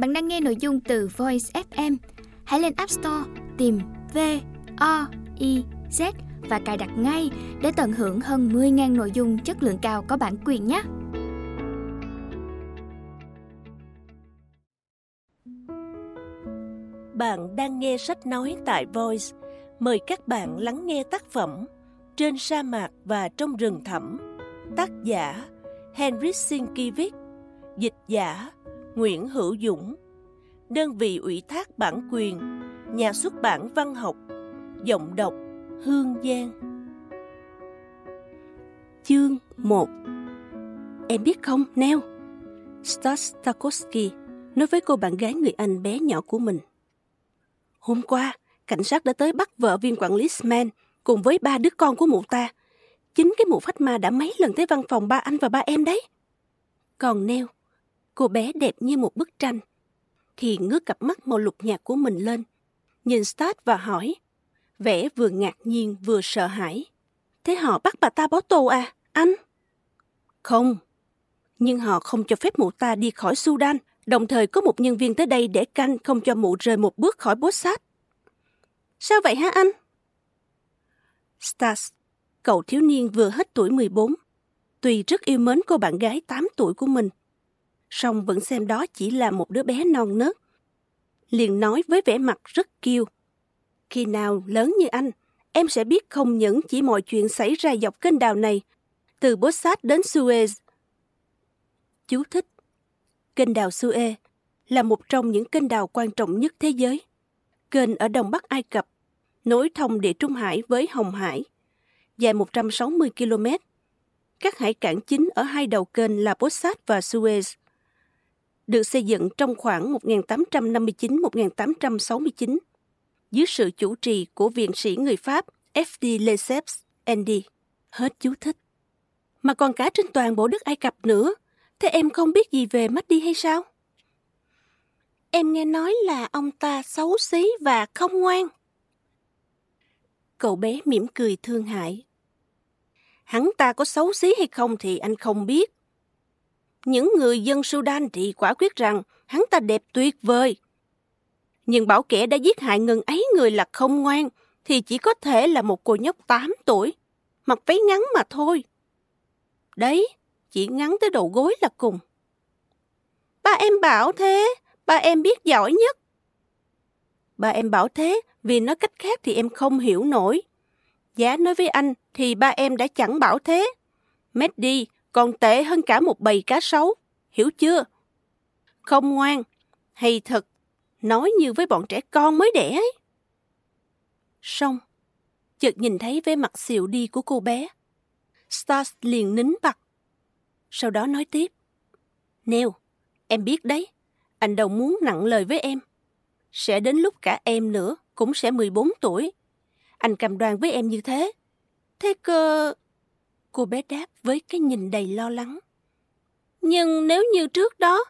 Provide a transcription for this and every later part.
Bạn đang nghe nội dung từ Voice FM. Hãy lên App Store, tìm V O I Z và cài đặt ngay để tận hưởng hơn 10.000 nội dung chất lượng cao có bản quyền nhé. Bạn đang nghe sách nói tại Voice. Mời các bạn lắng nghe tác phẩm Trên sa mạc và trong rừng thẳm. Tác giả Henry Sienkiewicz, Dịch giả Nguyễn Hữu Dũng Đơn vị ủy thác bản quyền Nhà xuất bản văn học Giọng đọc Hương Giang Chương 1 Em biết không, Neo? Stas Tarkovsky nói với cô bạn gái người Anh bé nhỏ của mình. Hôm qua, cảnh sát đã tới bắt vợ viên quản lý Sman cùng với ba đứa con của mụ ta. Chính cái mụ phách ma đã mấy lần tới văn phòng ba anh và ba em đấy. Còn Neo, cô bé đẹp như một bức tranh, thì ngước cặp mắt màu lục nhạt của mình lên, nhìn Stat và hỏi, vẻ vừa ngạc nhiên vừa sợ hãi. Thế họ bắt bà ta bỏ tù à, anh? Không, nhưng họ không cho phép mụ ta đi khỏi Sudan, đồng thời có một nhân viên tới đây để canh không cho mụ rời một bước khỏi bốt sát. Sao vậy hả anh? Stas, cậu thiếu niên vừa hết tuổi 14, tuy rất yêu mến cô bạn gái 8 tuổi của mình, song vẫn xem đó chỉ là một đứa bé non nớt. Liền nói với vẻ mặt rất kiêu. Khi nào lớn như anh, em sẽ biết không những chỉ mọi chuyện xảy ra dọc kênh đào này, từ Bossat đến Suez. Chú thích. Kênh đào Suez là một trong những kênh đào quan trọng nhất thế giới. Kênh ở Đông Bắc Ai Cập, nối thông địa Trung Hải với Hồng Hải, dài 160 km. Các hải cảng chính ở hai đầu kênh là Bossat và Suez được xây dựng trong khoảng 1859-1869 dưới sự chủ trì của viện sĩ người Pháp F.D. Lesseps Andy. Hết chú thích. Mà còn cả trên toàn bộ đất Ai Cập nữa. Thế em không biết gì về Mahdi hay sao? Em nghe nói là ông ta xấu xí và không ngoan. Cậu bé mỉm cười thương hại. Hắn ta có xấu xí hay không thì anh không biết. Những người dân Sudan thì quả quyết rằng hắn ta đẹp tuyệt vời. Nhưng bảo kẻ đã giết hại ngần ấy người là không ngoan, thì chỉ có thể là một cô nhóc 8 tuổi, mặc váy ngắn mà thôi. Đấy, chỉ ngắn tới đầu gối là cùng. Ba em bảo thế, ba em biết giỏi nhất. Ba em bảo thế, vì nói cách khác thì em không hiểu nổi. Giá nói với anh thì ba em đã chẳng bảo thế. Mehdi còn tệ hơn cả một bầy cá sấu, hiểu chưa? Không ngoan, hay thật, nói như với bọn trẻ con mới đẻ ấy. Xong, chợt nhìn thấy vẻ mặt xịu đi của cô bé. Stars liền nín bặt. Sau đó nói tiếp. Nêu, em biết đấy, anh đâu muốn nặng lời với em. Sẽ đến lúc cả em nữa cũng sẽ 14 tuổi. Anh cầm đoan với em như thế. Thế cơ... Cô bé đáp với cái nhìn đầy lo lắng. Nhưng nếu như trước đó,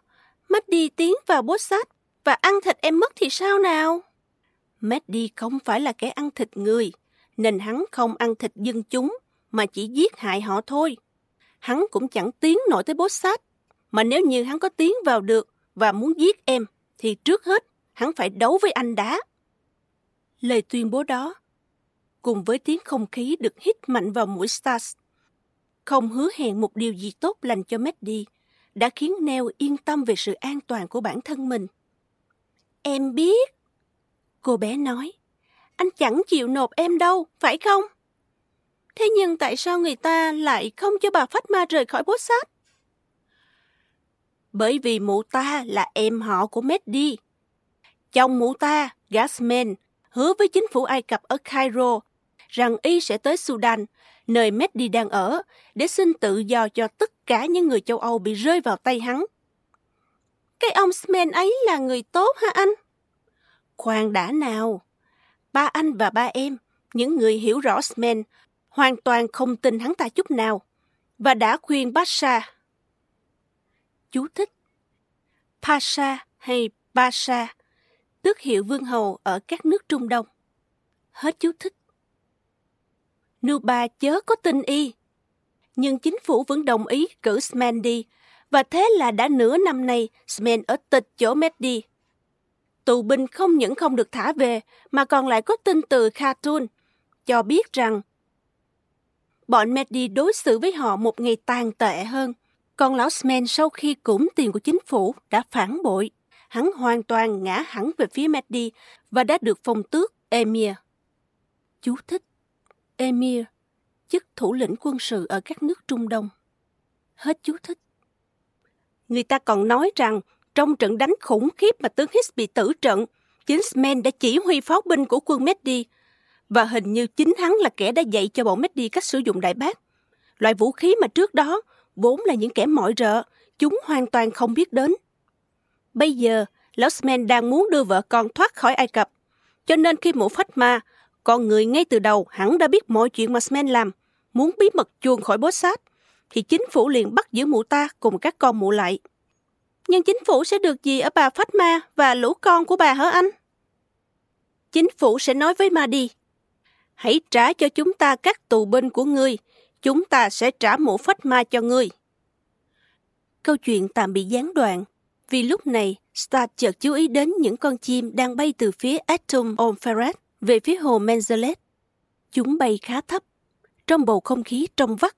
Maddie tiến vào bốt sách và ăn thịt em mất thì sao nào? Maddie không phải là kẻ ăn thịt người, nên hắn không ăn thịt dân chúng, mà chỉ giết hại họ thôi. Hắn cũng chẳng tiến nổi tới bốt sách, mà nếu như hắn có tiến vào được và muốn giết em, thì trước hết hắn phải đấu với anh đá. Lời tuyên bố đó, cùng với tiếng không khí được hít mạnh vào mũi Stas không hứa hẹn một điều gì tốt lành cho Meddy đã khiến Neo yên tâm về sự an toàn của bản thân mình. Em biết. Cô bé nói, anh chẳng chịu nộp em đâu, phải không? Thế nhưng tại sao người ta lại không cho bà Phát ma rời khỏi bốt sát? Bởi vì mụ ta là em họ của Meddy. Chồng mụ ta, Gasman, hứa với chính phủ Ai Cập ở Cairo rằng y sẽ tới Sudan nơi Meddy đang ở, để xin tự do cho tất cả những người châu Âu bị rơi vào tay hắn. Cái ông Smen ấy là người tốt hả anh? Khoan đã nào. Ba anh và ba em, những người hiểu rõ Smen, hoàn toàn không tin hắn ta chút nào, và đã khuyên Pasha. Chú thích Pasha hay Pasha, tước hiệu vương hầu ở các nước Trung Đông. Hết chú thích. Nuba chớ có tin y. Nhưng chính phủ vẫn đồng ý cử Smandy Và thế là đã nửa năm nay, Smen ở tịch chỗ Mehdi. Tù binh không những không được thả về, mà còn lại có tin từ Khatun, cho biết rằng bọn Mehdi đối xử với họ một ngày tàn tệ hơn. Còn lão Smen sau khi củng tiền của chính phủ đã phản bội. Hắn hoàn toàn ngã hẳn về phía Mehdi và đã được phong tước Emir. Chú thích Emir, chức thủ lĩnh quân sự ở các nước Trung Đông. Hết chú thích. Người ta còn nói rằng trong trận đánh khủng khiếp mà tướng Hicks bị tử trận, chính Smen đã chỉ huy pháo binh của quân Mehdi và hình như chính hắn là kẻ đã dạy cho bọn Mehdi cách sử dụng đại bác. Loại vũ khí mà trước đó vốn là những kẻ mọi rợ, chúng hoàn toàn không biết đến. Bây giờ, lão Smen đang muốn đưa vợ con thoát khỏi Ai Cập, cho nên khi mụ phách còn con người ngay từ đầu hẳn đã biết mọi chuyện mà Smen làm, muốn bí mật chuồn khỏi bốt sát, thì chính phủ liền bắt giữ mụ ta cùng các con mụ lại. Nhưng chính phủ sẽ được gì ở bà Phát Ma và lũ con của bà hả anh? Chính phủ sẽ nói với Ma đi, hãy trả cho chúng ta các tù binh của ngươi, chúng ta sẽ trả mụ Phát Ma cho ngươi. Câu chuyện tạm bị gián đoạn, vì lúc này Star chợt chú ý đến những con chim đang bay từ phía Atom on Ferret về phía hồ Menzelet. Chúng bay khá thấp, trong bầu không khí trong vắt,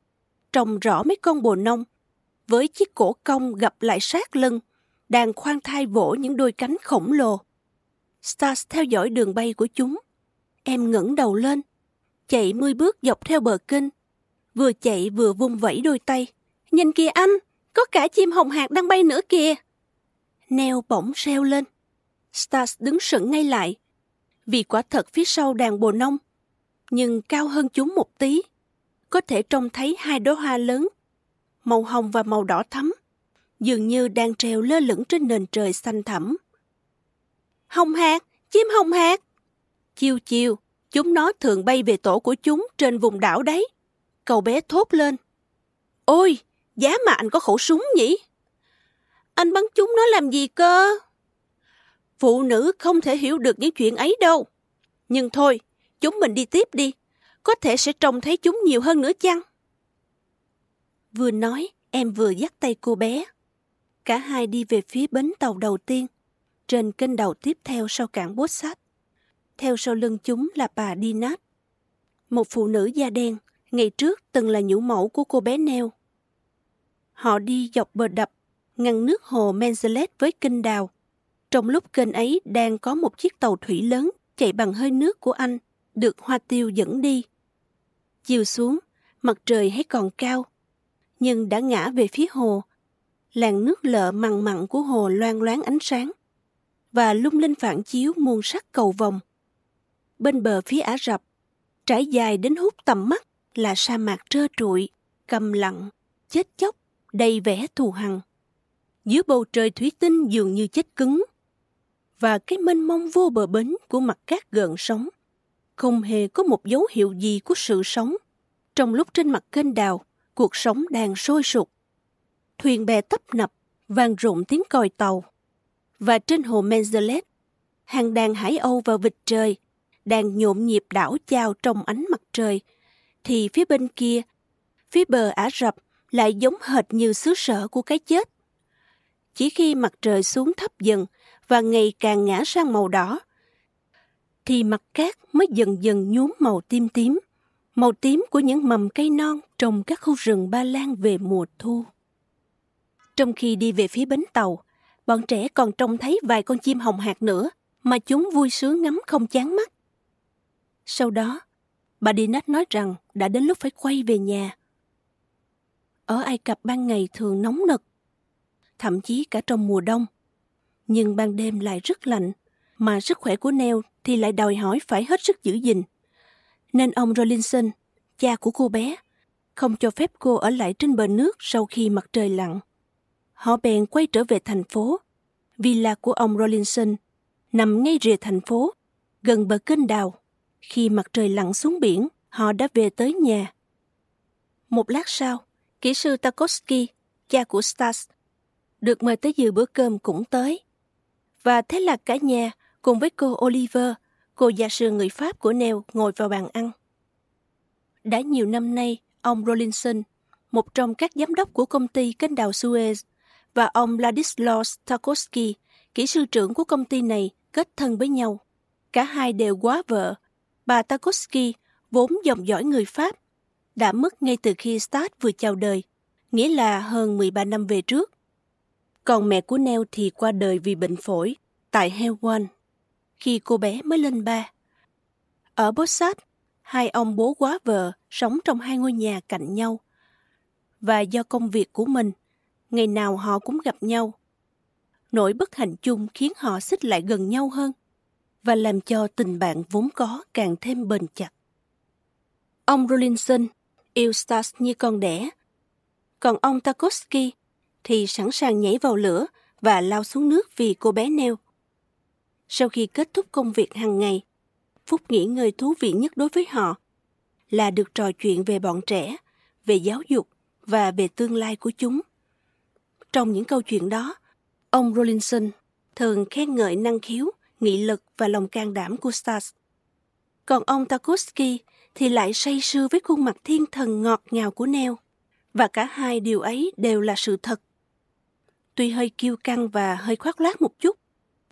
trông rõ mấy con bồ nông, với chiếc cổ cong gặp lại sát lưng, đang khoan thai vỗ những đôi cánh khổng lồ. Stars theo dõi đường bay của chúng. Em ngẩng đầu lên, chạy mươi bước dọc theo bờ kênh, vừa chạy vừa vung vẫy đôi tay. Nhìn kìa anh, có cả chim hồng hạc đang bay nữa kìa. Neo bỗng reo lên. Stars đứng sững ngay lại, vì quả thật phía sau đàn bồ nông, nhưng cao hơn chúng một tí. Có thể trông thấy hai đóa hoa lớn, màu hồng và màu đỏ thắm, dường như đang treo lơ lửng trên nền trời xanh thẳm. Hồng hạt, chim hồng hạt. chiều chiều chúng nó thường bay về tổ của chúng trên vùng đảo đấy. Cậu bé thốt lên. Ôi, giá mà anh có khẩu súng nhỉ? Anh bắn chúng nó làm gì cơ? Phụ nữ không thể hiểu được những chuyện ấy đâu. Nhưng thôi, chúng mình đi tiếp đi. Có thể sẽ trông thấy chúng nhiều hơn nữa chăng? Vừa nói, em vừa dắt tay cô bé. Cả hai đi về phía bến tàu đầu tiên, trên kênh đầu tiếp theo sau cảng bốt sát. Theo sau lưng chúng là bà Dinat, một phụ nữ da đen, ngày trước từng là nhũ mẫu của cô bé Neo. Họ đi dọc bờ đập, ngăn nước hồ Menzelet với kênh đào. Trong lúc kênh ấy đang có một chiếc tàu thủy lớn chạy bằng hơi nước của anh, được hoa tiêu dẫn đi. Chiều xuống, mặt trời hay còn cao, nhưng đã ngã về phía hồ. Làn nước lợ mặn mặn của hồ loang loáng ánh sáng và lung linh phản chiếu muôn sắc cầu vồng Bên bờ phía Ả Rập, trải dài đến hút tầm mắt là sa mạc trơ trụi, cầm lặng, chết chóc, đầy vẻ thù hằn. Dưới bầu trời thủy tinh dường như chết cứng. Và cái mênh mông vô bờ bến của mặt cát gợn sóng, không hề có một dấu hiệu gì của sự sống. Trong lúc trên mặt kênh đào, cuộc sống đang sôi sục. Thuyền bè tấp nập, vang rộn tiếng còi tàu. Và trên hồ Menzelet, hàng đàn hải âu và vịt trời đang nhộn nhịp đảo chao trong ánh mặt trời, thì phía bên kia, phía bờ Ả Rập lại giống hệt như xứ sở của cái chết. Chỉ khi mặt trời xuống thấp dần và ngày càng ngã sang màu đỏ, thì mặt cát mới dần dần nhuốm màu tím tím màu tím của những mầm cây non trong các khu rừng ba lan về mùa thu. Trong khi đi về phía bến tàu, bọn trẻ còn trông thấy vài con chim hồng hạt nữa mà chúng vui sướng ngắm không chán mắt. Sau đó, bà Dinat nói rằng đã đến lúc phải quay về nhà. Ở Ai Cập ban ngày thường nóng nực, thậm chí cả trong mùa đông. Nhưng ban đêm lại rất lạnh, mà sức khỏe của Neo thì lại đòi hỏi phải hết sức giữ gìn nên ông Rollinson, cha của cô bé, không cho phép cô ở lại trên bờ nước sau khi mặt trời lặn. Họ bèn quay trở về thành phố. Villa của ông Rollinson nằm ngay rìa thành phố, gần bờ kênh đào. Khi mặt trời lặn xuống biển, họ đã về tới nhà. Một lát sau, kỹ sư Tarkovsky, cha của Stas, được mời tới dự bữa cơm cũng tới. Và thế là cả nhà cùng với cô Oliver cô gia sư người Pháp của Neil ngồi vào bàn ăn. Đã nhiều năm nay, ông Rollinson, một trong các giám đốc của công ty kênh đào Suez, và ông Ladislaus Tarkovsky, kỹ sư trưởng của công ty này, kết thân với nhau. Cả hai đều quá vợ. Bà Tarkovsky, vốn dòng dõi người Pháp, đã mất ngay từ khi Stad vừa chào đời, nghĩa là hơn 13 năm về trước. Còn mẹ của Neo thì qua đời vì bệnh phổi tại Hewan khi cô bé mới lên ba. Ở Bossat, hai ông bố quá vợ sống trong hai ngôi nhà cạnh nhau. Và do công việc của mình, ngày nào họ cũng gặp nhau. Nỗi bất hạnh chung khiến họ xích lại gần nhau hơn và làm cho tình bạn vốn có càng thêm bền chặt. Ông Rollinson yêu Stas như con đẻ, còn ông Tarkovsky thì sẵn sàng nhảy vào lửa và lao xuống nước vì cô bé neo. Sau khi kết thúc công việc hàng ngày, phút nghỉ ngơi thú vị nhất đối với họ là được trò chuyện về bọn trẻ, về giáo dục và về tương lai của chúng. Trong những câu chuyện đó, ông Rollinson thường khen ngợi năng khiếu, nghị lực và lòng can đảm của Stas. Còn ông Tarkovsky thì lại say sưa với khuôn mặt thiên thần ngọt ngào của Neo. Và cả hai điều ấy đều là sự thật. Tuy hơi kiêu căng và hơi khoác lác một chút,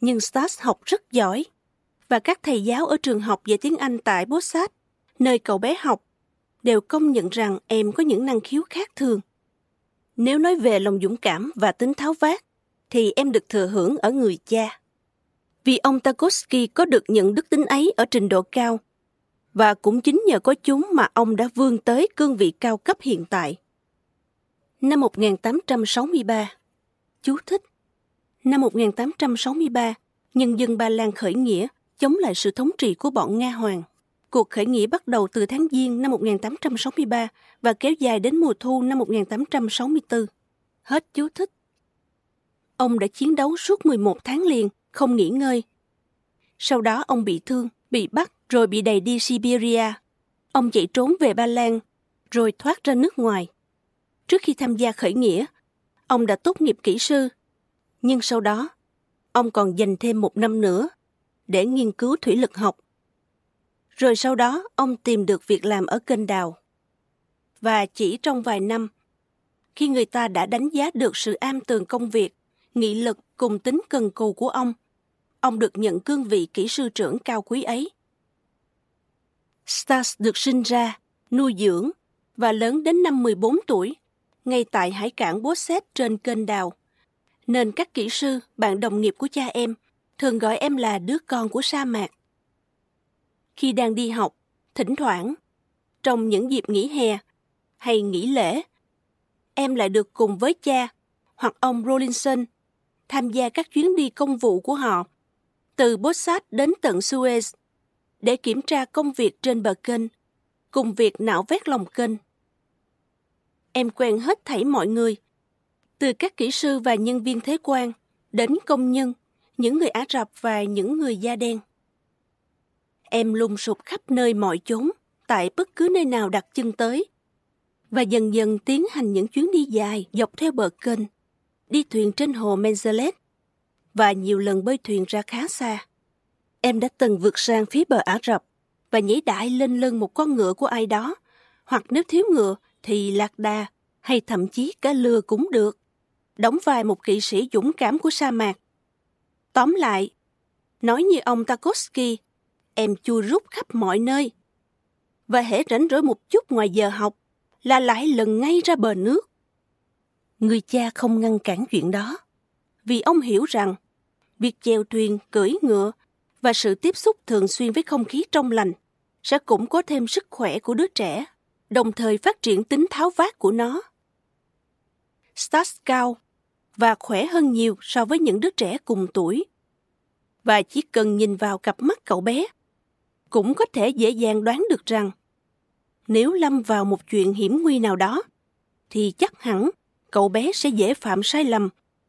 nhưng Stas học rất giỏi. Và các thầy giáo ở trường học dạy tiếng Anh tại Bossat, nơi cậu bé học, đều công nhận rằng em có những năng khiếu khác thường. Nếu nói về lòng dũng cảm và tính tháo vát, thì em được thừa hưởng ở người cha. Vì ông Tarkovsky có được những đức tính ấy ở trình độ cao, và cũng chính nhờ có chúng mà ông đã vươn tới cương vị cao cấp hiện tại. Năm 1863 Chú thích Năm 1863, nhân dân Ba Lan khởi nghĩa chống lại sự thống trị của bọn Nga Hoàng. Cuộc khởi nghĩa bắt đầu từ tháng Giêng năm 1863 và kéo dài đến mùa thu năm 1864. Hết chú thích. Ông đã chiến đấu suốt 11 tháng liền, không nghỉ ngơi. Sau đó ông bị thương, bị bắt rồi bị đẩy đi Siberia. Ông chạy trốn về Ba Lan, rồi thoát ra nước ngoài. Trước khi tham gia khởi nghĩa, ông đã tốt nghiệp kỹ sư. Nhưng sau đó, ông còn dành thêm một năm nữa để nghiên cứu thủy lực học. Rồi sau đó, ông tìm được việc làm ở kênh đào. Và chỉ trong vài năm, khi người ta đã đánh giá được sự am tường công việc, nghị lực cùng tính cần cù của ông, ông được nhận cương vị kỹ sư trưởng cao quý ấy. Stas được sinh ra, nuôi dưỡng và lớn đến năm 14 tuổi, ngay tại hải cảng Bosset trên kênh đào. Nên các kỹ sư, bạn đồng nghiệp của cha em, thường gọi em là đứa con của sa mạc. Khi đang đi học, thỉnh thoảng, trong những dịp nghỉ hè hay nghỉ lễ, em lại được cùng với cha hoặc ông Rollinson tham gia các chuyến đi công vụ của họ, từ Bossat đến tận Suez để kiểm tra công việc trên bờ kênh, cùng việc nạo vét lòng kênh. Em quen hết thảy mọi người, từ các kỹ sư và nhân viên thế quan đến công nhân, những người Ả Rập và những người da đen. Em lùng sụp khắp nơi mọi chốn, tại bất cứ nơi nào đặt chân tới, và dần dần tiến hành những chuyến đi dài dọc theo bờ kênh, đi thuyền trên hồ Menzelet và nhiều lần bơi thuyền ra khá xa. Em đã từng vượt sang phía bờ Ả Rập và nhảy đại lên lưng một con ngựa của ai đó, hoặc nếu thiếu ngựa thì lạc đà, hay thậm chí cá lừa cũng được. Đóng vai một kỵ sĩ dũng cảm của sa mạc. Tóm lại, nói như ông Tarkovsky, em chui rút khắp mọi nơi. Và hễ rảnh rỗi một chút ngoài giờ học là lại lần ngay ra bờ nước. Người cha không ngăn cản chuyện đó, vì ông hiểu rằng việc chèo thuyền, cưỡi ngựa và sự tiếp xúc thường xuyên với không khí trong lành sẽ củng cố thêm sức khỏe của đứa trẻ, đồng thời phát triển tính tháo vát của nó. Stas cao và khỏe hơn nhiều so với những đứa trẻ cùng tuổi. Và chỉ cần nhìn vào cặp mắt cậu bé, cũng có thể dễ dàng đoán được rằng nếu lâm vào một chuyện hiểm nguy nào đó, thì chắc hẳn cậu bé sẽ dễ phạm sai lầm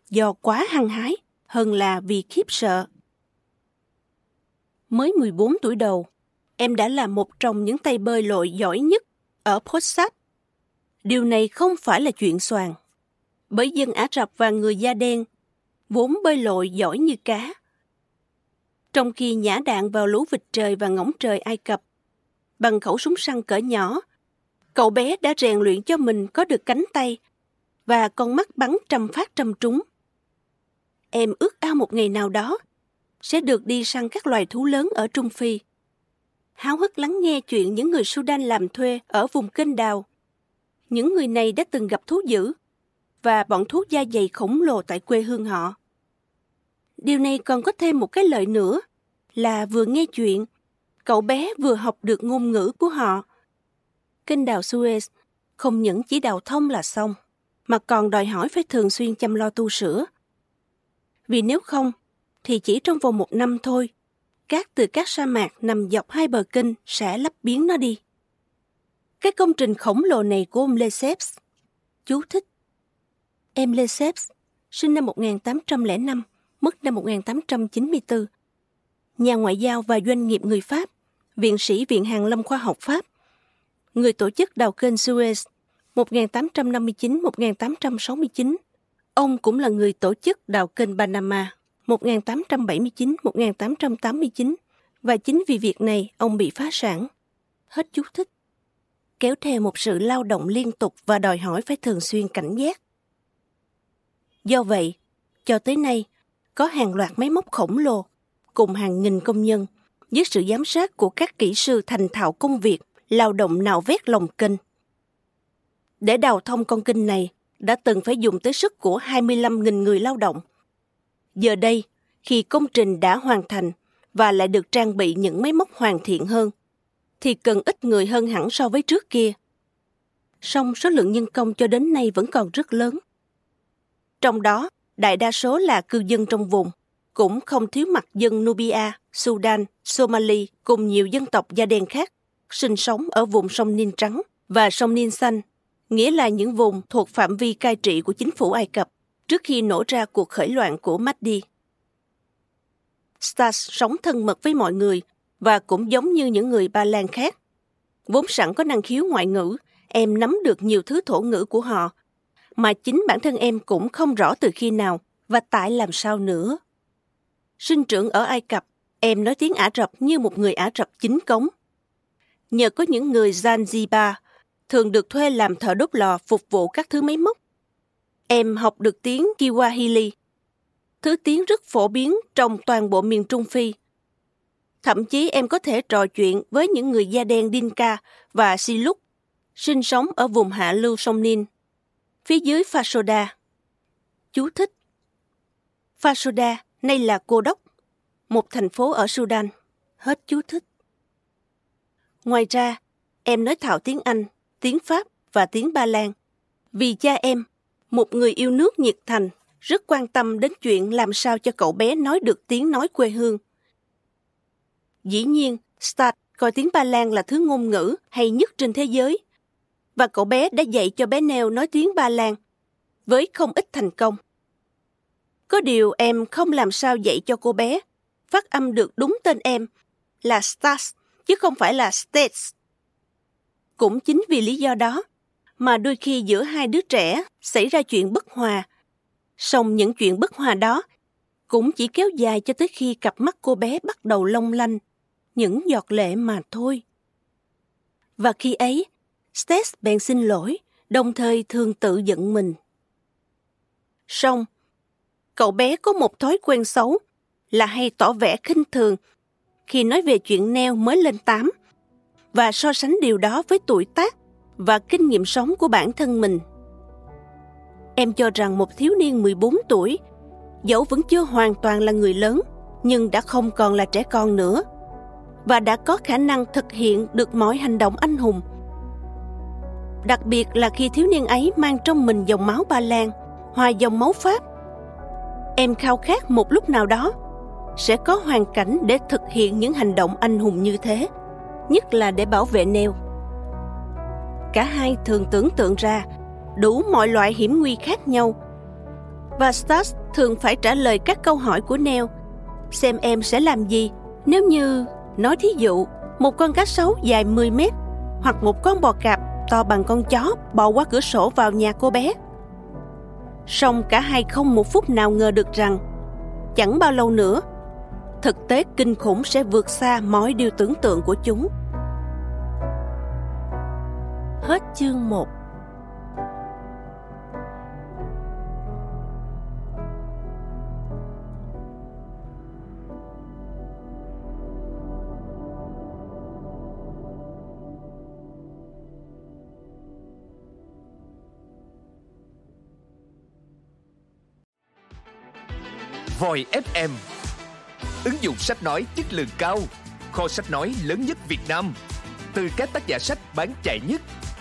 do quá hăng hái hơn là vì khiếp sợ. Mới 14 tuổi đầu, em đã là một trong những tay bơi lội giỏi nhất ở Potsat. Điều này không phải là chuyện xoàn, bởi dân Ả Rập và người da đen vốn bơi lội giỏi như cá. Trong khi nhả đạn vào lũ vịt trời và ngỗng trời Ai Cập, bằng khẩu súng săn cỡ nhỏ, cậu bé đã rèn luyện cho mình có được cánh tay và con mắt bắn trăm phát trăm trúng. Em ước ao một ngày nào đó sẽ được đi săn các loài thú lớn ở Trung Phi. Háo hức lắng nghe chuyện những người Sudan làm thuê ở vùng kênh đào. Những người này đã từng gặp thú dữ và bọn thú da dày khổng lồ tại quê hương họ. Điều này còn có thêm một cái lợi nữa là vừa nghe chuyện, cậu bé vừa học được ngôn ngữ của họ. Kênh đào Suez không những chỉ đào thông là xong, mà còn đòi hỏi phải thường xuyên chăm lo tu sửa. Vì nếu không, thì chỉ trong vòng một năm thôi, cát từ các sa mạc nằm dọc hai bờ kinh sẽ lấp biến nó đi. Cái công trình khổng lồ này của ông Lesseps, chú thích. Em Lesseps, sinh năm 1805, mất năm 1894, nhà ngoại giao và doanh nghiệp người Pháp, viện sĩ Viện Hàn Lâm Khoa học Pháp, người tổ chức đào kênh Suez 1859-1869. Ông cũng là người tổ chức đào kênh Panama 1879-1889 và chính vì việc này ông bị phá sản. Hết chú thích. Kéo theo một sự lao động liên tục và đòi hỏi phải thường xuyên cảnh giác. Do vậy, cho tới nay, có hàng loạt máy móc khổng lồ cùng hàng nghìn công nhân dưới sự giám sát của các kỹ sư thành thạo công việc lao động nạo vét lòng kênh. Để đào thông con kênh này đã từng phải dùng tới sức của 25.000 người lao động. Giờ đây, khi công trình đã hoàn thành và lại được trang bị những máy móc hoàn thiện hơn, thì cần ít người hơn hẳn so với trước kia. Song số lượng nhân công cho đến nay vẫn còn rất lớn. Trong đó, đại đa số là cư dân trong vùng, cũng không thiếu mặt dân Nubia, Sudan, Somali cùng nhiều dân tộc da đen khác sinh sống ở vùng sông Ninh Trắng và sông Ninh Xanh, nghĩa là những vùng thuộc phạm vi cai trị của chính phủ Ai Cập trước khi nổ ra cuộc khởi loạn của Mahdi. Stas sống thân mật với mọi người và cũng giống như những người Ba Lan khác. Vốn sẵn có năng khiếu ngoại ngữ, em nắm được nhiều thứ thổ ngữ của họ, mà chính bản thân em cũng không rõ từ khi nào và tại làm sao nữa. Sinh trưởng ở Ai Cập, em nói tiếng Ả Rập như một người Ả Rập chính cống. Nhờ có những người Zanzibar thường được thuê làm thợ đốt lò phục vụ các thứ máy móc. Em học được tiếng Kiwahili, thứ tiếng rất phổ biến trong toàn bộ miền Trung Phi. Thậm chí em có thể trò chuyện với những người da đen Dinka và Siluk, sinh sống ở vùng hạ lưu sông Nin, phía dưới Fasoda. Chú thích Fasoda nay là Cô Đốc, một thành phố ở Sudan. Hết chú thích. Ngoài ra, em nói thạo tiếng Anh, tiếng Pháp và tiếng Ba Lan. Vì cha em, một người yêu nước nhiệt thành, rất quan tâm đến chuyện làm sao cho cậu bé nói được tiếng nói quê hương. Dĩ nhiên, Stad coi tiếng Ba Lan là thứ ngôn ngữ hay nhất trên thế giới. Và cậu bé đã dạy cho bé Neo nói tiếng Ba Lan, với không ít thành công. Có điều em không làm sao dạy cho cô bé phát âm được đúng tên em là Stas chứ không phải là States. Cũng chính vì lý do đó mà đôi khi giữa hai đứa trẻ xảy ra chuyện bất hòa. Song những chuyện bất hòa đó cũng chỉ kéo dài cho tới khi cặp mắt cô bé bắt đầu long lanh, những giọt lệ mà thôi. Và khi ấy, Stess bèn xin lỗi, đồng thời thường tự giận mình. Song, cậu bé có một thói quen xấu là hay tỏ vẻ khinh thường khi nói về chuyện neo mới lên 8 và so sánh điều đó với tuổi tác và kinh nghiệm sống của bản thân mình. Em cho rằng một thiếu niên 14 tuổi, dẫu vẫn chưa hoàn toàn là người lớn, nhưng đã không còn là trẻ con nữa và đã có khả năng thực hiện được mọi hành động anh hùng. Đặc biệt là khi thiếu niên ấy mang trong mình dòng máu Ba Lan, hòa dòng máu Pháp. Em khao khát một lúc nào đó sẽ có hoàn cảnh để thực hiện những hành động anh hùng như thế, nhất là để bảo vệ neo. Cả hai thường tưởng tượng ra đủ mọi loại hiểm nguy khác nhau và Stas thường phải trả lời các câu hỏi của Neo xem em sẽ làm gì nếu như, nói thí dụ, một con cá sấu dài 10 mét hoặc một con bò cạp to bằng con chó bò qua cửa sổ vào nhà cô bé. Song cả hai không một phút nào ngờ được rằng chẳng bao lâu nữa thực tế kinh khủng sẽ vượt xa mọi điều tưởng tượng của chúng. Hết chương 1 Voi FM Ứng dụng sách nói chất lượng cao. Kho sách nói lớn nhất Việt Nam. Từ các tác giả sách bán chạy nhất.